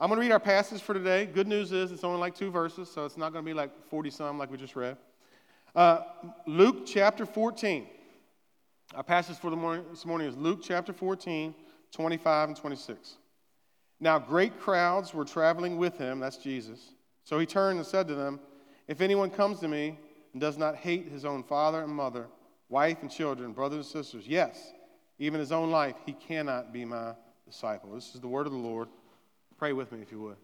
I'm going to read our passage for today. Good news is it's only like two verses, so it's not going to be like 40 some like we just read. Uh, Luke chapter 14. Our passage for the morning, this morning is Luke chapter 14, 25 and 26. Now, great crowds were traveling with him, that's Jesus. So he turned and said to them, If anyone comes to me and does not hate his own father and mother, wife and children, brothers and sisters, yes, even his own life, he cannot be my disciple. This is the word of the Lord. Pray with me if you would.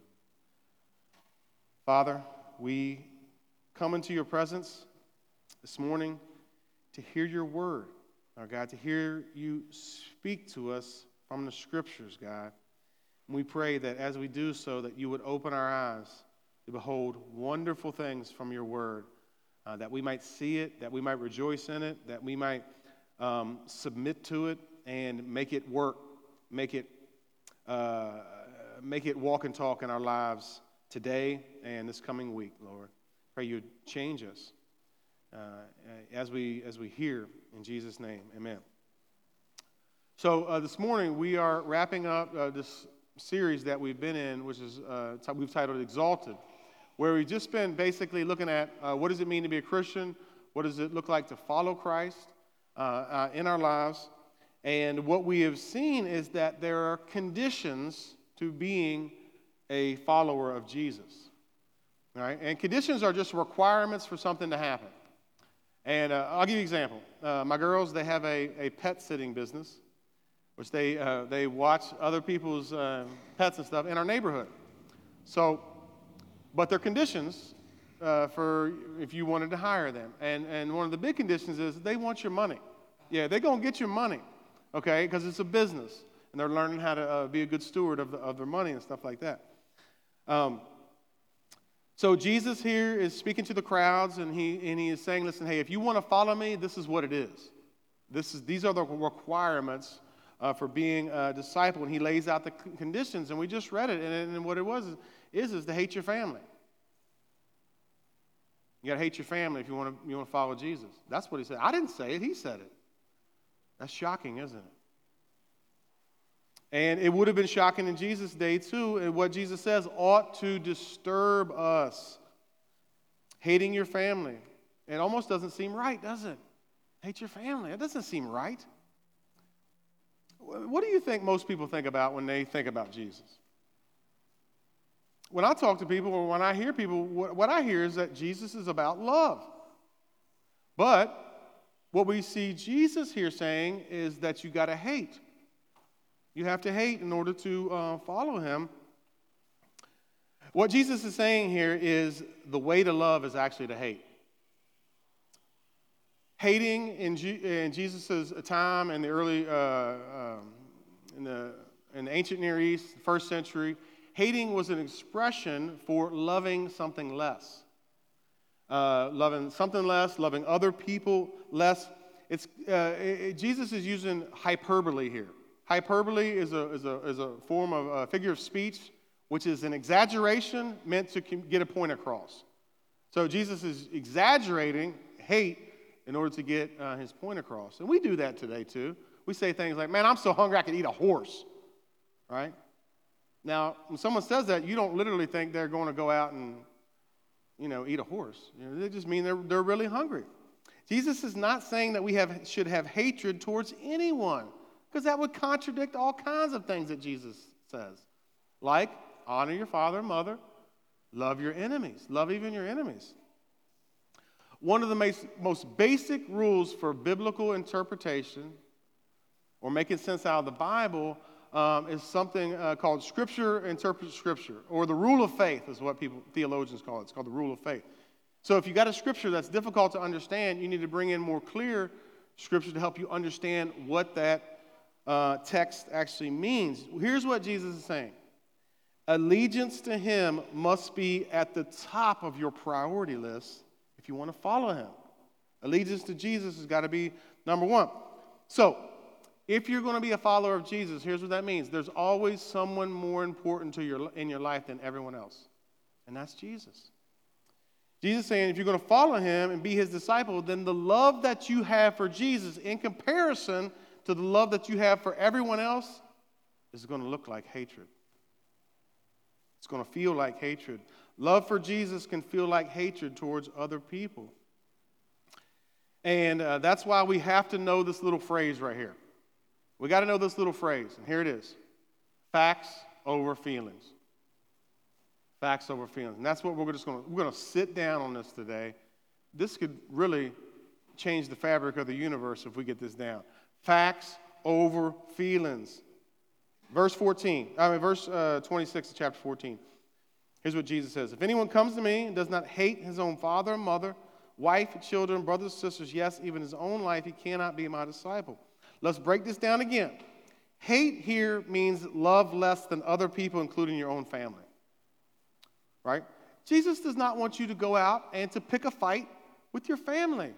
Father, we come into your presence this morning to hear your word, our God, to hear you speak to us from the scriptures, God. And we pray that as we do so, that you would open our eyes to behold wonderful things from your word, uh, that we might see it, that we might rejoice in it, that we might um, submit to it and make it work, make it, uh, make it walk and talk in our lives today and this coming week, Lord. Pray you change us uh, as, we, as we hear in Jesus' name. Amen. So uh, this morning we are wrapping up uh, this series that we've been in, which is uh, t- we've titled Exalted, where we've just been basically looking at uh, what does it mean to be a Christian, what does it look like to follow Christ uh, in our lives, and what we have seen is that there are conditions to being a follower of Jesus. All right, and conditions are just requirements for something to happen. And uh, I'll give you an example. Uh, my girls, they have a, a pet sitting business which they, uh, they watch other people's uh, pets and stuff in our neighborhood. So, but their conditions uh, for if you wanted to hire them. And, and one of the big conditions is they want your money. Yeah, they're going to get your money, okay, because it's a business. And they're learning how to uh, be a good steward of, the, of their money and stuff like that. Um, so Jesus here is speaking to the crowds, and he, and he is saying, listen, hey, if you want to follow me, this is what it is. This is, these are the requirements uh, for being a disciple. And he lays out the conditions, and we just read it. And, and what it was is, is to hate your family. You got to hate your family if you want to you want to follow Jesus. That's what he said. I didn't say it, he said it. That's shocking, isn't it? And it would have been shocking in Jesus' day too. And what Jesus says ought to disturb us. Hating your family. It almost doesn't seem right, does it? Hate your family. It doesn't seem right. What do you think most people think about when they think about Jesus? When I talk to people or when I hear people, what I hear is that Jesus is about love. But what we see Jesus here saying is that you got to hate. You have to hate in order to uh, follow him. What Jesus is saying here is the way to love is actually to hate. Hating in, G- in Jesus' time in the early, uh, um, in, the, in the ancient Near East, first century, hating was an expression for loving something less. Uh, loving something less, loving other people less. It's, uh, it, Jesus is using hyperbole here. Hyperbole is a, is a, is a form of a figure of speech, which is an exaggeration meant to get a point across. So Jesus is exaggerating hate in order to get uh, his point across. And we do that today too. We say things like, man, I'm so hungry I could eat a horse, right? Now, when someone says that, you don't literally think they're going to go out and, you know, eat a horse. You know, they just mean they're, they're really hungry. Jesus is not saying that we have, should have hatred towards anyone, because that would contradict all kinds of things that Jesus says, like honor your father and mother, love your enemies, love even your enemies. One of the most basic rules for biblical interpretation or making sense out of the Bible um, is something uh, called Scripture interprets Scripture, or the rule of faith is what people theologians call it. It's called the rule of faith. So if you got a Scripture that's difficult to understand, you need to bring in more clear Scripture to help you understand what that uh, text actually means. Here's what Jesus is saying: Allegiance to Him must be at the top of your priority list if you want to follow him. Allegiance to Jesus has got to be number one. So, if you're going to be a follower of Jesus, here's what that means there's always someone more important to your, in your life than everyone else, and that's Jesus. Jesus saying, if you're going to follow him and be his disciple, then the love that you have for Jesus in comparison to the love that you have for everyone else is going to look like hatred. It's going to feel like hatred. Love for Jesus can feel like hatred towards other people. And uh, that's why we have to know this little phrase right here. We got to know this little phrase, and here it is facts over feelings. Facts over feelings. And that's what we're just going to, we're going to sit down on this today. This could really change the fabric of the universe if we get this down. Facts over feelings. Verse 14, I mean, verse uh, 26 of chapter 14. Here's what Jesus says If anyone comes to me and does not hate his own father, and mother, wife, children, brothers, sisters, yes, even his own life, he cannot be my disciple. Let's break this down again. Hate here means love less than other people, including your own family. Right? Jesus does not want you to go out and to pick a fight with your family.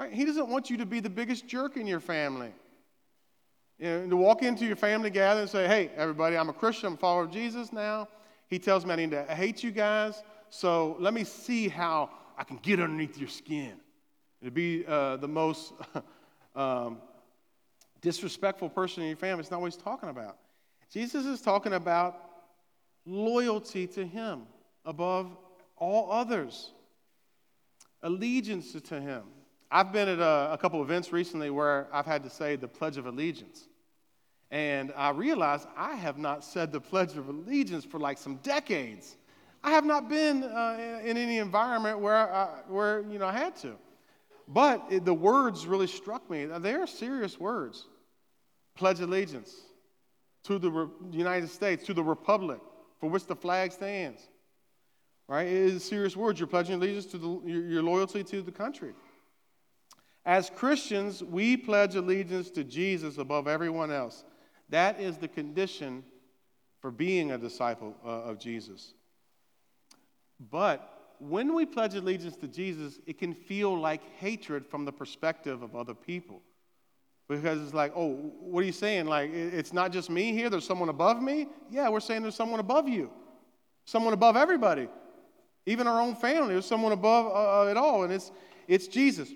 Right? He doesn't want you to be the biggest jerk in your family. You know, to walk into your family gathering and say, hey, everybody, I'm a Christian, I'm a follower of Jesus now. He tells me I need to hate you guys, so let me see how I can get underneath your skin. To be uh, the most um, disrespectful person in your family, it's not what he's talking about. Jesus is talking about loyalty to him above all others, allegiance to him. I've been at a, a couple events recently where I've had to say the Pledge of Allegiance. And I realized I have not said the Pledge of Allegiance for like some decades. I have not been uh, in, any environment where, I, where you know, I had to. But it, the words really struck me. They are serious words. Pledge allegiance to the Re- United States, to the Republic for which the flag stands. Right? It is serious words. You're pledging allegiance to the, your, your loyalty to the country. As Christians, we pledge allegiance to Jesus above everyone else. That is the condition for being a disciple uh, of Jesus. But when we pledge allegiance to Jesus, it can feel like hatred from the perspective of other people. Because it's like, oh, what are you saying? Like, it's not just me here, there's someone above me? Yeah, we're saying there's someone above you, someone above everybody, even our own family. There's someone above uh, uh it all, and it's, it's Jesus.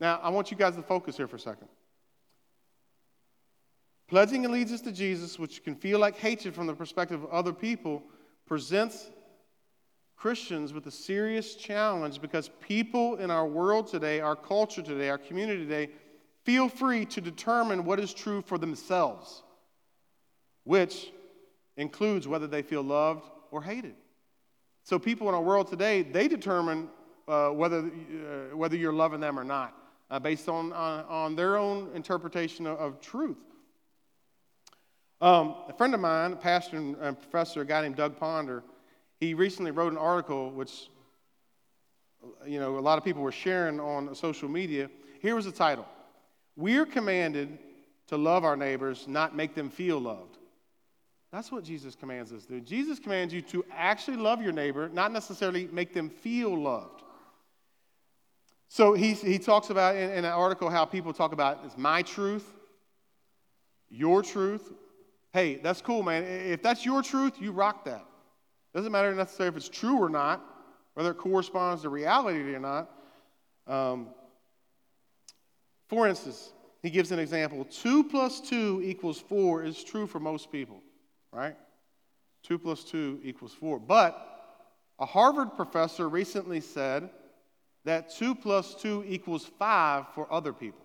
Now, I want you guys to focus here for a second. Pledging allegiance to Jesus, which can feel like hatred from the perspective of other people, presents Christians with a serious challenge because people in our world today, our culture today, our community today, feel free to determine what is true for themselves, which includes whether they feel loved or hated. So, people in our world today, they determine uh, whether, uh, whether you're loving them or not, uh, based on, on, on, their own interpretation of, of truth. Um, a friend of mine, a pastor and professor, a guy named Doug Ponder, he recently wrote an article which, you know, a lot of people were sharing on social media. Here was the title We're commanded to love our neighbors, not make them feel loved. That's what Jesus commands us to do. Jesus commands you to actually love your neighbor, not necessarily make them feel loved. So he, he talks about in, in an article how people talk about it's my truth, your truth. Hey, that's cool, man. If that's your truth, you rock that. Doesn't matter necessarily if it's true or not, whether it corresponds to reality or not. Um, for instance, he gives an example. Two plus two equals four is true for most people, right? Two plus two equals four. But a Harvard professor recently said that two plus two equals five for other people.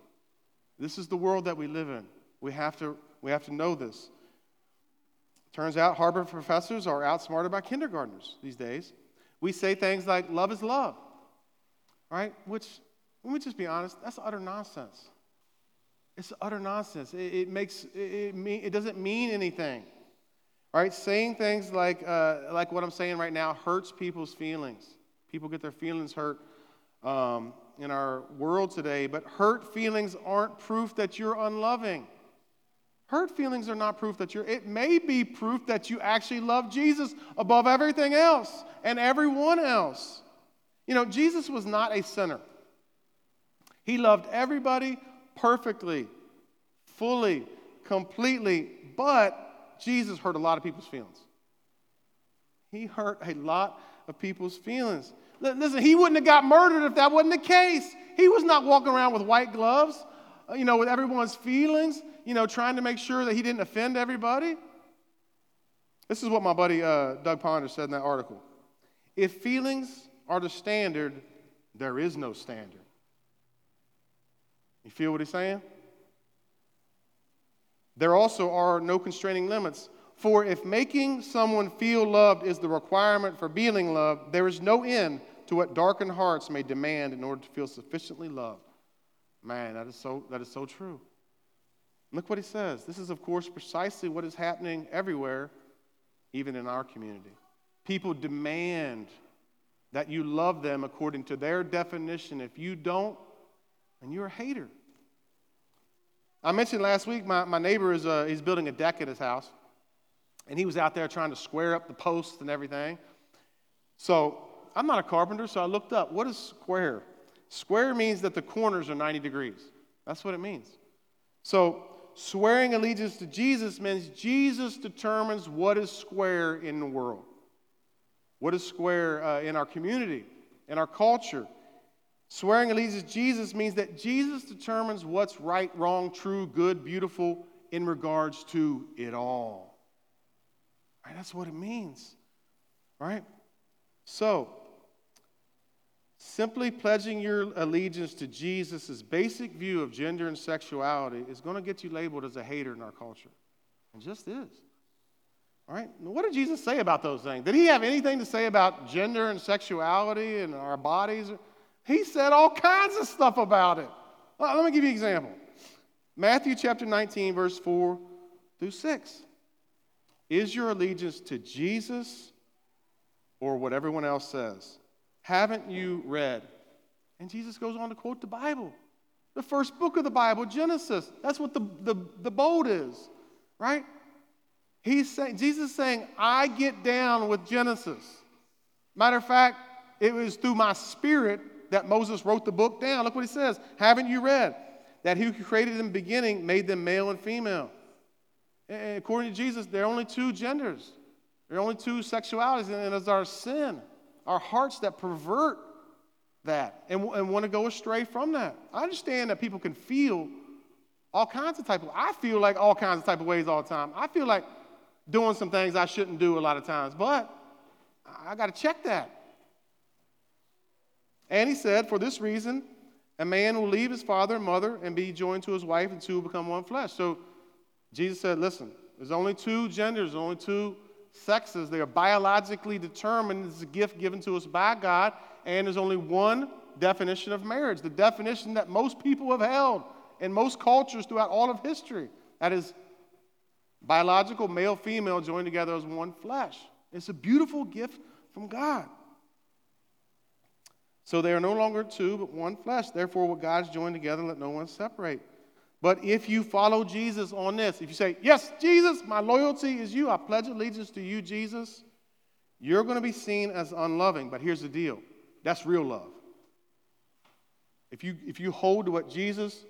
This is the world that we live in. We have to, we have to know this. Turns out Harvard professors are outsmarted by kindergartners these days. We say things like, love is love, right? Which, let me just be honest, that's utter nonsense. It's utter nonsense. It, it makes, it, it, mean, it doesn't mean anything, right? Saying things like, uh, like what I'm saying right now hurts people's feelings. People get their feelings hurt um, in our world today, but hurt feelings aren't proof that you're unloving. Hurt feelings are not proof that you're, it may be proof that you actually love Jesus above everything else and everyone else. You know, Jesus was not a sinner. He loved everybody perfectly, fully, completely, but Jesus hurt a lot of people's feelings. He hurt a lot of people's feelings. Listen, he wouldn't have got murdered if that wasn't the case. He was not walking around with white gloves, uh, you know, with everyone's feelings you know, trying to make sure that he didn't offend everybody. This is what my buddy uh, Doug Ponder said in that article. If feelings are the standard, there is no standard. You feel what he's saying? There also are no constraining limits. For if making someone feel loved is the requirement for being loved, there is no end to what darkened hearts may demand in order to feel sufficiently loved. Man, that is so, that is so true. Look what he says. This is, of course, precisely what is happening everywhere, even in our community. People demand that you love them according to their definition. If you don't, then you're a hater. I mentioned last week my, my neighbor is uh, he's building a deck at his house, and he was out there trying to square up the posts and everything. So I'm not a carpenter, so I looked up what is square? Square means that the corners are 90 degrees. That's what it means. So swearing allegiance to Jesus means Jesus determines what is square in the world, what is square uh, in our community, in our culture. Swearing allegiance to Jesus means that Jesus determines what's right, wrong, true, good, beautiful in regards to it all. Right? That's what it means. Right? So, Simply pledging your allegiance to Jesus' basic view of gender and sexuality is going to get you labeled as a hater in our culture. It just is. All right? What did Jesus say about those things? Did he have anything to say about gender and sexuality and our bodies? He said all kinds of stuff about it. Well, let me give you an example. Matthew chapter 19, verse 4 through 6. Is your allegiance to Jesus or what everyone else says? Haven't you read? And Jesus goes on to quote the Bible, the first book of the Bible, Genesis. That's what the, the, the bold is, right? He's saying, Jesus is saying, I get down with Genesis. Matter of fact, it was through my spirit that Moses wrote the book down. Look what he says. Haven't you read? That he who created in the beginning made them male and female. And according to Jesus, there are only two genders. There are only two sexualities, and it's our sin our hearts that pervert that and, and want to go astray from that. I understand that people can feel all kinds of type of I feel like all kinds of type of ways all the time. I feel like doing some things I shouldn't do a lot of times, but I got to check that. And he said, for this reason, a man will leave his father and mother and be joined to his wife, and two will become one flesh. So Jesus said, listen, there's only two genders, only two sexes. They are biologically determined. It's a gift given to us by God, and there's only one definition of marriage the definition that most people have held in most cultures throughout all of history. That is biological male female joined together as one flesh. It's a beautiful gift from God. So they are no longer two, but one flesh. Therefore, what God's joined together, let no one separate. But if you follow Jesus on this, if you say, Yes, Jesus, my loyalty is you, I pledge allegiance to you, Jesus, you're going to be seen as unloving. But here's the deal that's real love. If you, if you hold to what Jesus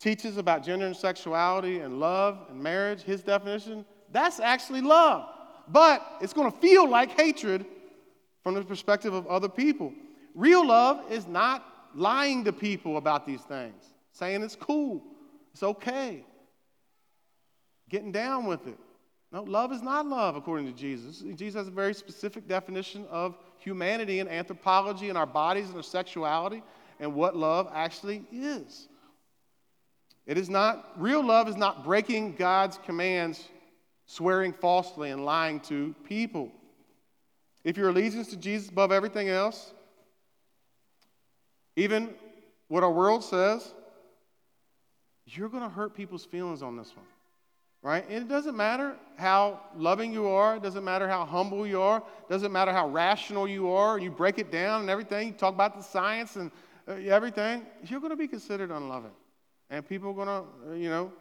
teaches about gender and sexuality and love and marriage, his definition, that's actually love. But it's going to feel like hatred from the perspective of other people. Real love is not lying to people about these things, saying it's cool. It's okay. Getting down with it. No, love is not love according to Jesus. Jesus has a very specific definition of humanity and anthropology and our bodies and our sexuality and what love actually is. It is not, real love is not breaking God's commands, swearing falsely and lying to people. If your allegiance to Jesus above everything else, even what our world says, you're going to hurt people's feelings on this one. Right? And it doesn't matter how loving you are, it doesn't matter how humble you are, it doesn't matter how rational you are, you break it down and everything, you talk about the science and uh, everything, you're going to be considered unloving. And people are going to, uh, you know,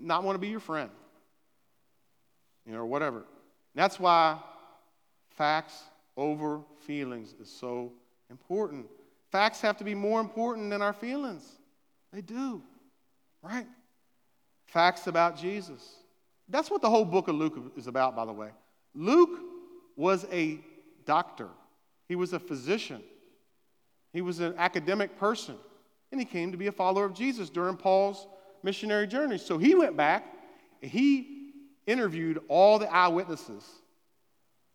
not want to be your friend. You know, or whatever. That's why facts over feelings is so important. Facts have to be more important than our feelings. They do right? Facts about Jesus. That's what the whole book of Luke is about, by the way. Luke was a doctor, he was a physician, he was an academic person, and he came to be a follower of Jesus during Paul's missionary journey. So he went back, and he interviewed all the eyewitnesses,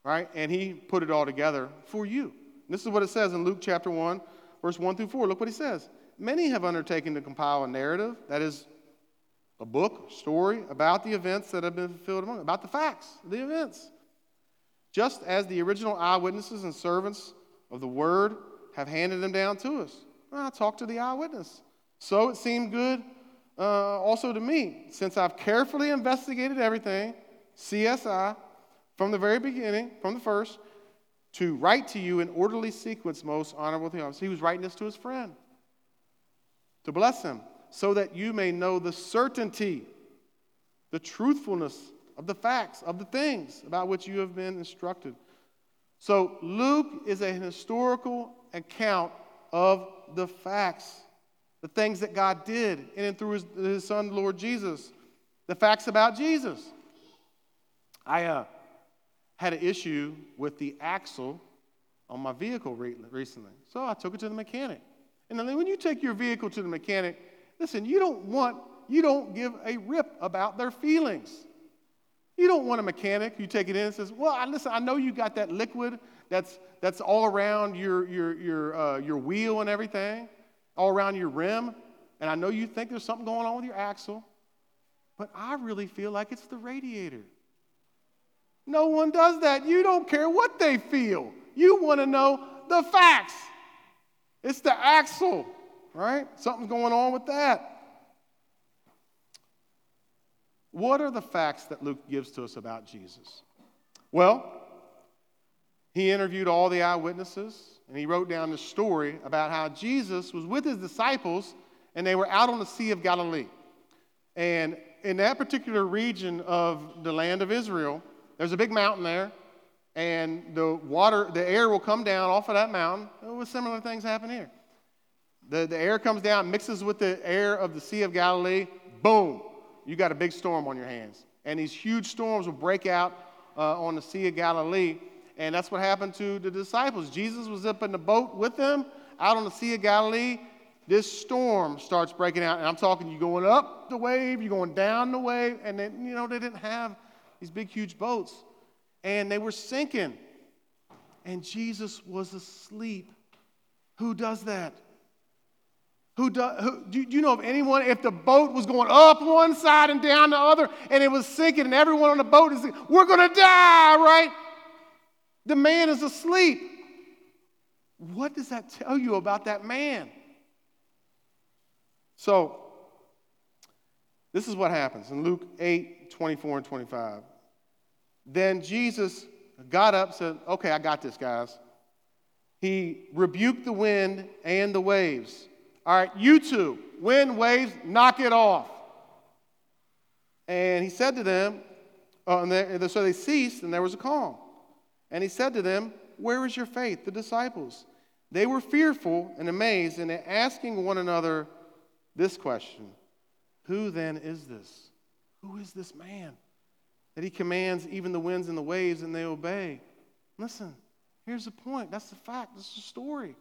right? And he put it all together for you. This is what it says in Luke chapter 1, verse 1 through 4. Look what he says. Many have undertaken to compile a narrative, that is, a book, story about the events that have been fulfilled among about the facts, the events. Just as the original eyewitnesses and servants of the word have handed them down to us. Well, I talked to the eyewitness. So it seemed good uh, also to me, since I've carefully investigated everything, CSI, from the very beginning, from the first, to write to you in orderly sequence, most honorable Theophilus. He was writing this to his friend to bless him, so that you may know the certainty, the truthfulness of the facts, of the things about which you have been instructed. So Luke is a historical account of the facts, the things that God did in and through his, his son, Lord Jesus, the facts about Jesus. I uh, had an issue with the axle on my vehicle re- recently, so I took it to the mechanic. And then when you take your vehicle to the mechanic, listen, you don't want, you don't give a rip about their feelings. You don't want a mechanic, you take it in and says, Well, I, listen, I know you got that liquid that's, that's all around your, your, your, uh, your wheel and everything, all around your rim, and I know you think there's something going on with your axle, but I really feel like it's the radiator. No one does that. You don't care what they feel. You want to know the facts. It's the axle, right? Something's going on with that. What are the facts that Luke gives to us about Jesus? Well, he interviewed all the eyewitnesses and he wrote down the story about how Jesus was with his disciples and they were out on the Sea of Galilee. And in that particular region of the land of Israel, there's a big mountain there, and the water, the air will come down off of that mountain. Well, similar things happen here. The, the air comes down, mixes with the air of the Sea of Galilee, boom, you got a big storm on your hands. And these huge storms will break out uh, on the Sea of Galilee. And that's what happened to the disciples. Jesus was up in the boat with them out on the Sea of Galilee. This storm starts breaking out. And I'm talking, you going up the wave, you're going down the wave. And then, you know, they didn't have these big, huge boats. And they were sinking. And Jesus was asleep. Who does that? Who, do, who do, you know of anyone, if the boat was going up one side and down the other, and it was sinking, and everyone on the boat is, we're going to die, right? The man is asleep. What does that tell you about that man? So, this is what happens in Luke 8 24 and 25. Then Jesus got up, said, Okay, I got this, guys. He rebuked the wind and the waves all right, you two, wind, waves, knock it off. And he said to them, uh, and they, so they ceased, and there was a calm. And he said to them, Where is your faith, the disciples? They were fearful and amazed, and asking one another this question Who then is this? Who is this man that he commands even the winds and the waves, and they obey? Listen, here's the point. That's the fact. This is the story.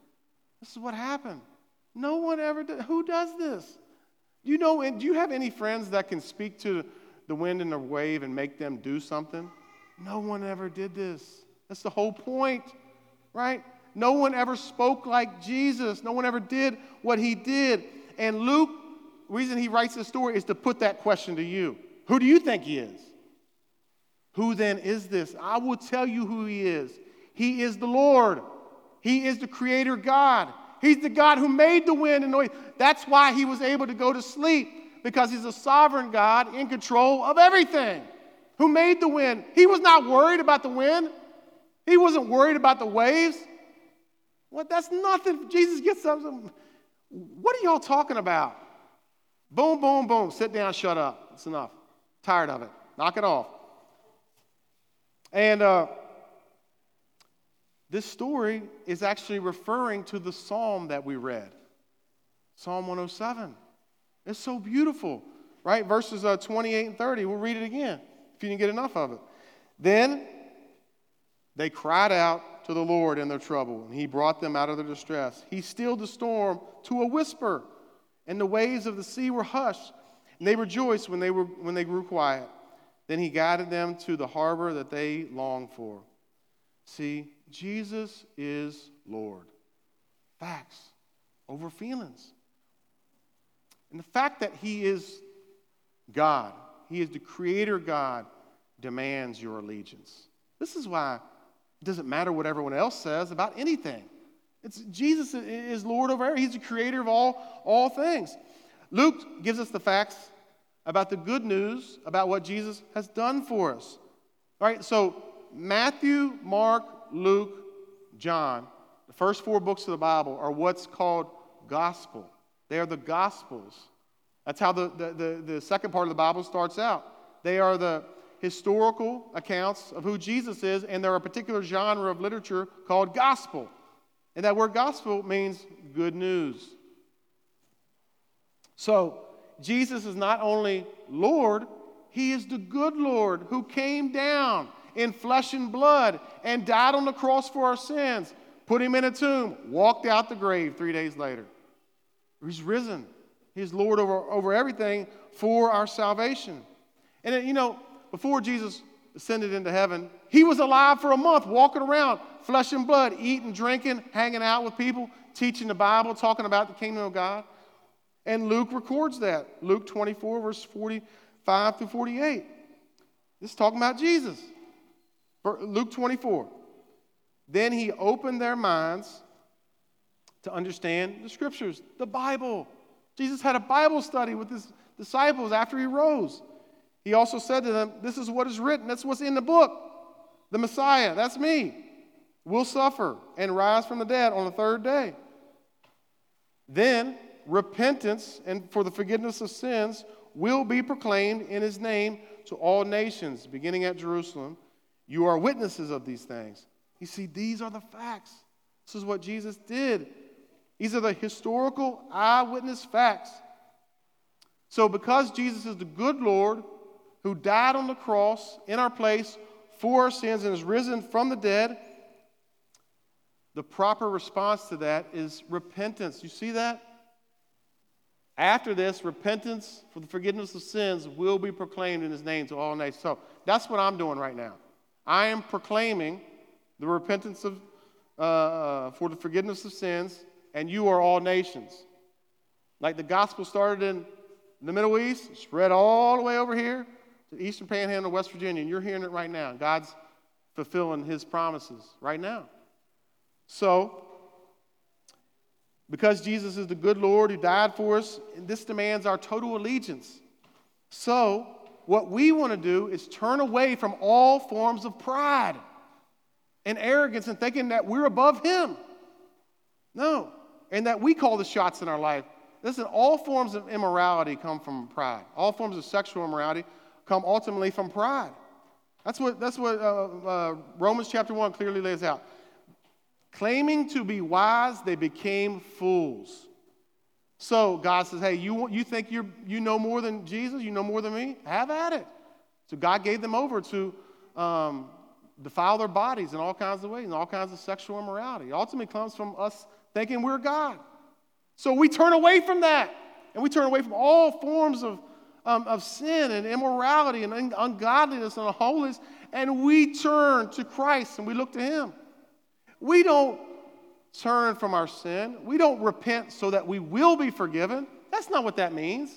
This is what happened. No one ever did. Who does this? You know, do you have any friends that can speak to the wind and the wave and make them do something? No one ever did this. That's the whole point, right? No one ever spoke like Jesus. No one ever did what he did. And Luke, reason he writes this story is to put that question to you. Who do you think he is? Who then is this? I will tell you who he is. He is the Lord. He is the creator God. He's the God who made the wind and the wave. That's why he was able to go to sleep, because he's a sovereign God in control of everything. Who made the wind? He was not worried about the wind. He wasn't worried about the waves. What? That's nothing. Jesus gets up. What are y'all talking about? Boom, boom, boom. Sit down, shut up. It's enough. Tired of it. Knock it off. And uh, this story is actually referring to the psalm that we read Psalm 107. It's so beautiful, right? Verses uh, 28 and 30. We'll read it again if you didn't get enough of it. Then they cried out to the Lord in their trouble, and he brought them out of their distress. He stilled the storm to a whisper, and the waves of the sea were hushed, and they rejoiced when they, were, when they grew quiet. Then he guided them to the harbor that they longed for. See, Jesus is Lord. Facts over feelings. And the fact that he is God, he is the creator God, demands your allegiance. This is why it doesn't matter what everyone else says about anything. It's Jesus is Lord over everything. He's the creator of all, all things. Luke gives us the facts about the good news about what Jesus has done for us. All right, so Matthew, Mark, Luke, John, the first four books of the Bible are what's called gospel. They are the gospels. That's how the, the, the, the second part of the Bible starts out. They are the historical accounts of who Jesus is, and they're a particular genre of literature called gospel. And that word gospel means good news. So, Jesus is not only Lord, he is the good Lord who came down in flesh and blood and died on the cross for our sins, put him in a tomb, walked out the grave three days later. He's risen. He's Lord over, over everything for our salvation. And, you know, before Jesus ascended into heaven, he was alive for a month, walking around, flesh and blood, eating, drinking, hanging out with people, teaching the Bible, talking about the kingdom of God. And Luke records that. Luke 24, verse 45 through 48. This is talking about Jesus. Luke 24. Then he opened their minds to understand the scriptures, the Bible. Jesus had a Bible study with his disciples after he rose. He also said to them, This is what is written, that's what's in the book. The Messiah, that's me, will suffer and rise from the dead on the third day. Then repentance and for the forgiveness of sins will be proclaimed in his name to all nations, beginning at Jerusalem. You are witnesses of these things. You see, these are the facts. This is what Jesus did. These are the historical eyewitness facts. So, because Jesus is the good Lord who died on the cross in our place for our sins and is risen from the dead, the proper response to that is repentance. You see that? After this, repentance for the forgiveness of sins will be proclaimed in his name to all nations. So that's what I'm doing right now. I am proclaiming the repentance of, uh, uh, for the forgiveness of sins, and you are all nations. Like the gospel started in the Middle East, spread all the way over here to the Eastern Panhandle, West Virginia, and you're hearing it right now. God's fulfilling his promises right now. So, because Jesus is the good Lord who died for us, and this demands our total allegiance. So, what we want to do is turn away from all forms of pride and arrogance and thinking that we're above Him. No, and that we call the shots in our life. Listen, all forms of immorality come from pride. All forms of sexual immorality come ultimately from pride. That's what, that's what uh, uh, Romans chapter 1 clearly lays out. Claiming to be wise, they became fools. So God says, Hey, you, you think you you know more than Jesus? You know more than me? Have at it. So God gave them over to um, defile their bodies in all kinds of ways, in all kinds of sexual immorality. It ultimately comes from us thinking we're God. So we turn away from that. And we turn away from all forms of, um, of sin and immorality and ungodliness and unholiness. And we turn to Christ and we look to Him. We don't turn from our sin. We don't repent so that we will be forgiven. That's not what that means.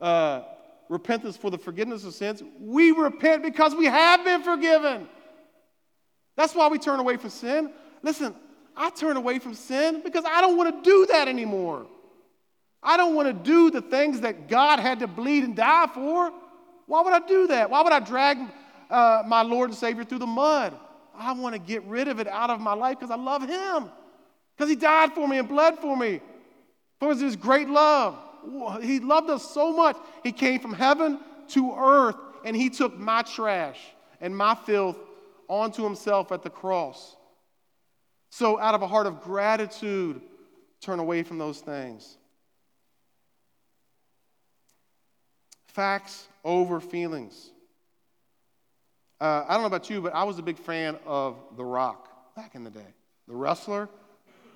Uh, repentance for the forgiveness of sins. We repent because we have been forgiven. That's why we turn away from sin. Listen, I turn away from sin because I don't want to do that anymore. I don't want to do the things that God had to bleed and die for. Why would I do that? Why would I drag uh, my Lord and Savior through the mud? I want to get rid of it out of my life because I love Him. Because He died for me and bled for me. For His great love. He loved us so much. He came from heaven to earth and He took my trash and my filth onto Himself at the cross. So, out of a heart of gratitude, turn away from those things. Facts over feelings. Uh, I don't know about you, but I was a big fan of The Rock back in the day. The wrestler,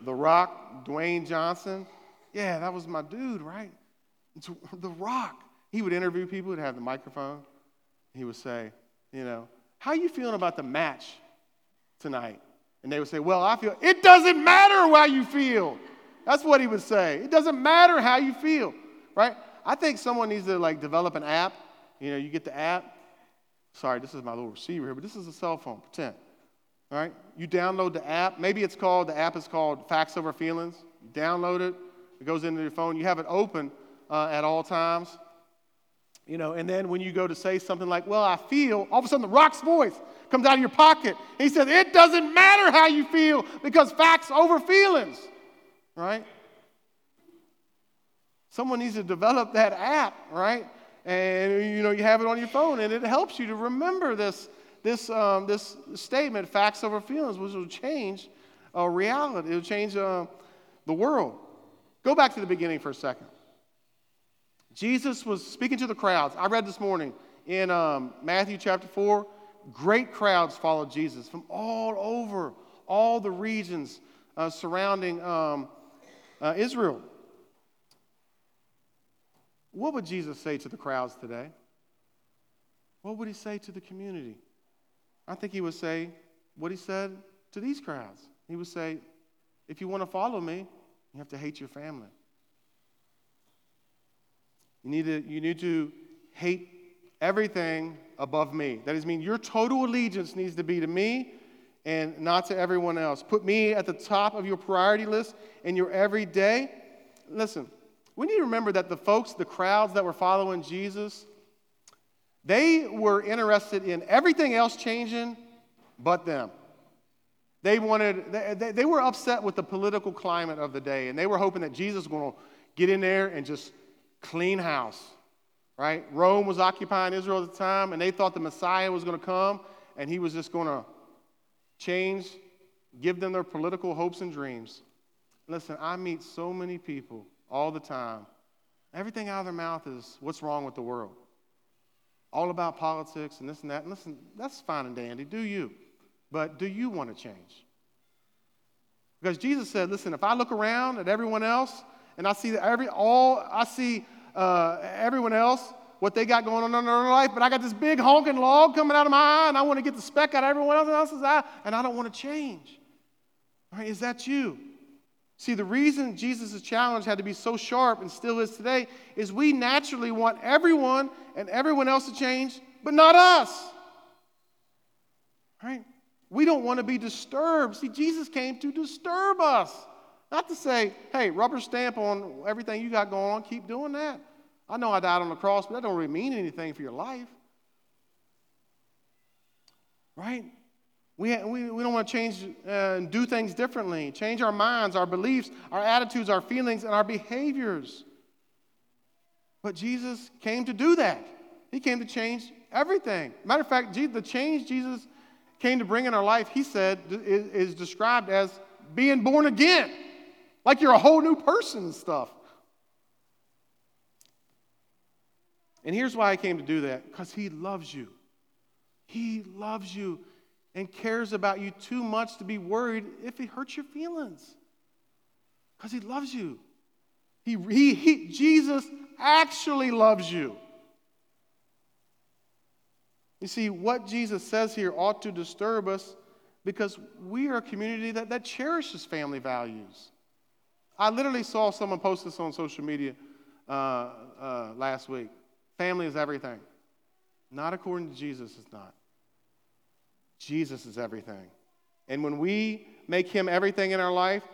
The Rock, Dwayne Johnson. Yeah, that was my dude, right? It's the Rock. He would interview people, he'd have the microphone. he would say, you know, how you feeling about the match tonight? And they would say, well, I feel, it doesn't matter how you feel. That's what he would say. It doesn't matter how you feel, right? I think someone needs to like develop an app. You know, you get the app. Sorry, this is my little receiver here, but this is a cell phone. Pretend. All right? You download the app. Maybe it's called, the app is called Facts Over Feelings. You download it, it goes into your phone. You have it open uh, at all times. You know, and then when you go to say something like, Well, I feel, all of a sudden the rock's voice comes out of your pocket. He says, It doesn't matter how you feel because facts over feelings, right? Someone needs to develop that app, right? And you know, you have it on your phone, and it helps you to remember this, this, um, this statement, facts over feelings, which will change uh, reality. It will change uh, the world. Go back to the beginning for a second. Jesus was speaking to the crowds. I read this morning in um, Matthew chapter 4. Great crowds followed Jesus from all over, all the regions uh, surrounding um, uh, Israel. What would Jesus say to the crowds today? What would he say to the community? I think he would say what he said to these crowds. He would say, If you want to follow me, you have to hate your family. You need to, you need to hate everything above me. That is, mean your total allegiance needs to be to me and not to everyone else. Put me at the top of your priority list in your everyday. Listen, we need to remember that the folks, the crowds that were following Jesus, they were interested in everything else changing but them. They wanted, they, they were upset with the political climate of the day, and they were hoping that Jesus was going to get in there and just clean house, right? Rome was occupying Israel at the time, and they thought the Messiah was going to come and he was just going to change, give them their political hopes and dreams. Listen, I meet so many people all the time. Everything out of their mouth is what's wrong with the world. All about politics and this and that. And listen, that's fine and dandy. Do you? But do you want to change? Because Jesus said, listen, if I look around at everyone else and I see every all I see uh, everyone else what they got going on in their life, but I got this big honking log coming out of my eye, and I want to get the speck out of everyone else's eye, and I don't want to change. All right, is that you? See, the reason Jesus' challenge had to be so sharp and still is today is we naturally want everyone and everyone else to change, but not us. Right? We don't want to be disturbed. See, Jesus came to disturb us. Not to say, hey, rubber stamp on everything you got going on, keep doing that. I know I died on the cross, but that don't really mean anything for your life. Right? We, we, we don't want to change uh, and do things differently, change our minds, our beliefs, our attitudes, our feelings, and our behaviors. But Jesus came to do that. He came to change everything. Matter of fact, the change Jesus came to bring in our life, he said, is, is described as being born again. Like you're a whole new person and stuff. And here's why I came to do that because He loves you. He loves you and cares about you too much to be worried if it hurts your feelings because He loves you. He, he, he, Jesus actually loves you. You see, what Jesus says here ought to disturb us because we are a community that, that cherishes family values. I literally saw someone post this on social media uh, uh, last week. Family is everything. Not according to Jesus, it's not. Jesus is everything. And when we make him everything in our life,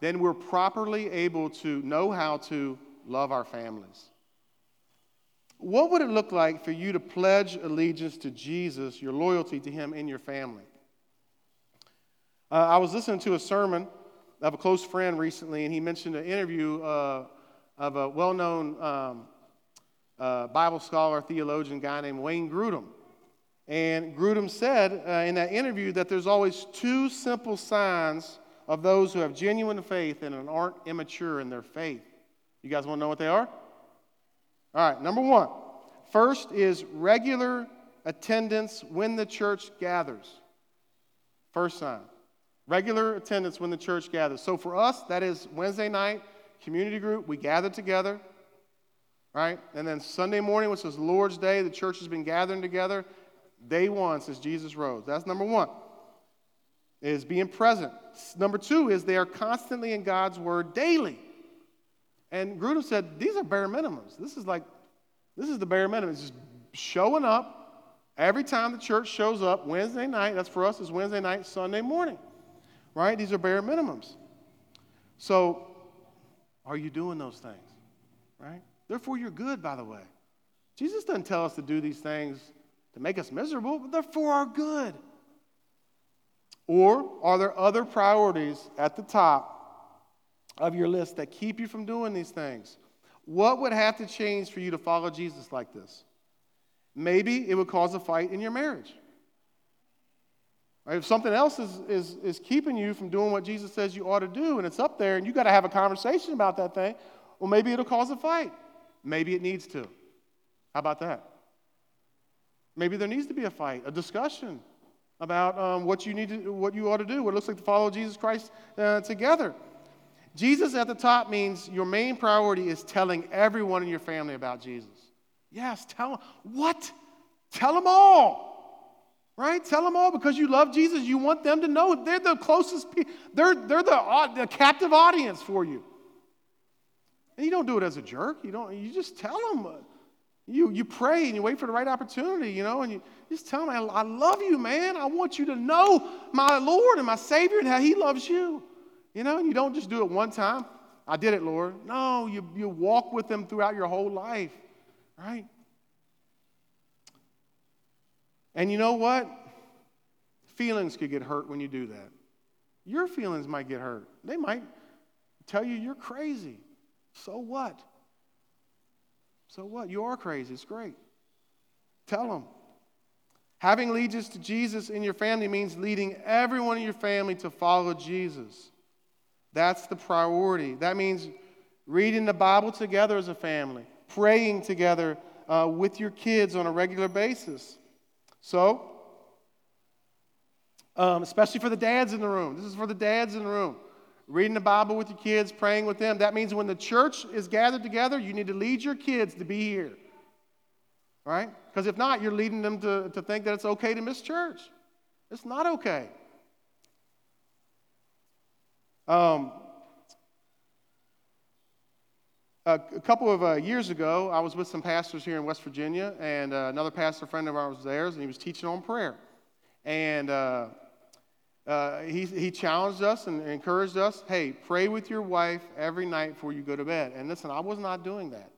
then we're properly able to know how to love our families. What would it look like for you to pledge allegiance to Jesus, your loyalty to him in your family? Uh, I was listening to a sermon of a close friend recently, and he mentioned an interview uh, of a well known um, uh, Bible scholar, theologian guy named Wayne Grudem. And Grudem said uh, in that interview that there's always two simple signs of those who have genuine faith and aren't immature in their faith. You guys want to know what they are? All right, number one. First is regular attendance when the church gathers. First sign. Regular attendance when the church gathers. So for us, that is Wednesday night, community group, we gather together. right? And then Sunday morning, which is Lord's Day, the church has been gathering together. Day one since Jesus rose. That's number one, is being present. Number two is they are constantly in God's word daily. And Grudem said, these are bare minimums. This is like, this is the bare minimum. It's just showing up every time the church shows up Wednesday night. That's for us is Wednesday night, Sunday morning. Right? These are bare minimums. So, are you doing those things? Right? Therefore, you're good, by the way. Jesus doesn't tell us to do these things to make us miserable, but they're for our good. Or are there other priorities at the top of your list that keep you from doing these things? What would have to change for you to follow Jesus like this? Maybe it would cause a fight in your marriage. Right? If something else is, is, is keeping you from doing what Jesus says you ought to do, and it's up there, and you got to have a conversation about that thing, well, maybe it'll cause a fight. Maybe it needs to. How about that? Maybe there needs to be a fight, a discussion about um, what you need to, what you ought to do, what it looks like to follow Jesus Christ uh, together. Jesus at the top means your main priority is telling everyone in your family about Jesus. Yes, tell them. What? Tell them all. Right? Tell them all because you love Jesus. You want them to know they're the closest. They're, they're the, the captive audience for you. And you don't do it as a jerk. You don't. You just tell them. You, you pray and you wait for the right opportunity, you know, and you just tell them, I love you, man. I want you to know my Lord and my Savior and how He loves you. You know, and you don't just do it one time. I did it, Lord. No, you, you walk with them throughout your whole life, right? And you know what? Feelings could get hurt when you do that. Your feelings might get hurt. They might tell you you're crazy. So what? So what? You are crazy. It's great. Tell them. Having allegiance to Jesus in your family means leading everyone in your family to follow Jesus. That's the priority. That means reading the Bible together as a family, praying together uh, with your kids on a regular basis. So, um, especially for the dads in the room, this is for the dads in the room reading the Bible with your kids, praying with them. That means when the church is gathered together, you need to lead your kids to be here. Right? Because if not, you're leading them to, to think that it's okay to miss church. It's not okay. Um, a, a couple of uh, years ago, I was with some pastors here in West Virginia, and uh, another pastor friend of ours was there, and he was teaching on prayer. And uh, uh, he, he challenged us and encouraged us hey, pray with your wife every night before you go to bed. And listen, I was not doing that.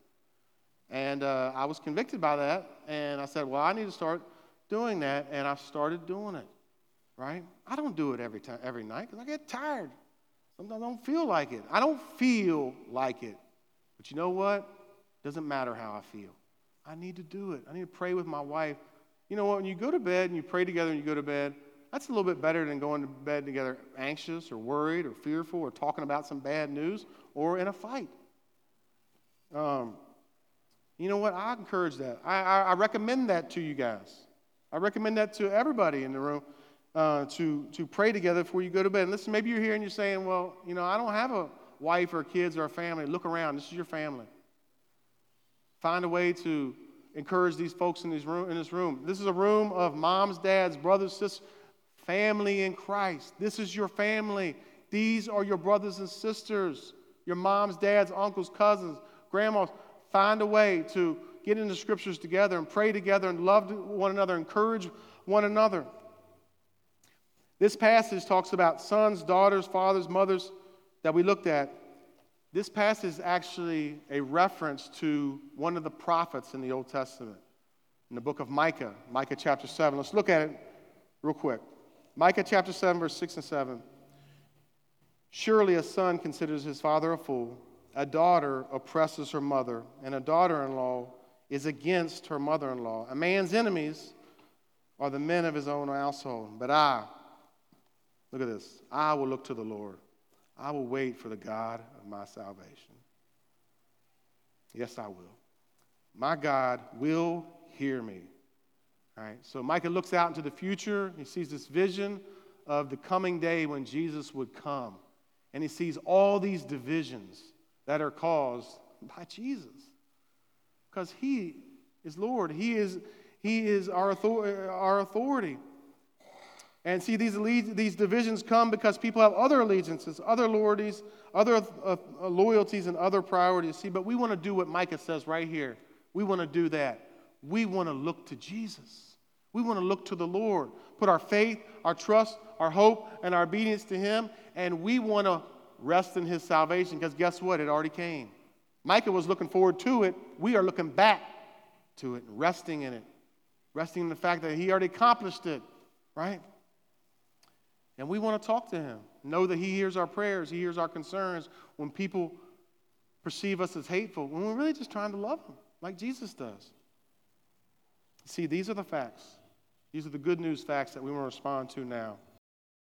And uh, I was convicted by that. And I said, well, I need to start doing that. And I started doing it, right? I don't do it every, time, every night because I get tired. Sometimes I don't feel like it. I don't feel like it. But you know what? It doesn't matter how I feel. I need to do it. I need to pray with my wife. You know what? When you go to bed and you pray together and you go to bed, that's a little bit better than going to bed together anxious or worried or fearful or talking about some bad news or in a fight. Um, you know what? I encourage that. I, I, I, recommend that to you guys. I recommend that to everybody in the room uh, to, to pray together before you go to bed. And listen, maybe you're here and you're saying, well, you know, I don't have a wife or kids or a family. Look around. This is your family. Find a way to encourage these folks in room. In this room, this is a room of moms, dads, brothers, sisters Family in Christ. This is your family. These are your brothers and sisters, your moms, dads, uncles, cousins, grandmas. Find a way to get into scriptures together and pray together and love one another, encourage one another. This passage talks about sons, daughters, fathers, mothers that we looked at. This passage is actually a reference to one of the prophets in the Old Testament, in the book of Micah, Micah chapter 7. Let's look at it real quick. Micah chapter 7, verse 6 and 7. Surely a son considers his father a fool, a daughter oppresses her mother, and a daughter in law is against her mother in law. A man's enemies are the men of his own household. But I, look at this, I will look to the Lord. I will wait for the God of my salvation. Yes, I will. My God will hear me. All right, so Micah looks out into the future. He sees this vision of the coming day when Jesus would come. And he sees all these divisions that are caused by Jesus. because He is Lord. He is, he is our, author, our authority. And see, these, these divisions come because people have other allegiances, other loyalties, other uh, loyalties, and other priorities. See, but we want to do what Micah says right here. We want to do that. We want to look to Jesus. We want to look to the Lord, put our faith, our trust, our hope, and our obedience to Him, and we want to rest in His salvation because guess what? It already came. Micah was looking forward to it. We are looking back to it, resting in it, resting in the fact that He already accomplished it, right? And we want to talk to Him, know that He hears our prayers, He hears our concerns when people perceive us as hateful, when we're really just trying to love Him like Jesus does. See, these are the facts. These are the good news facts that we want to respond to now.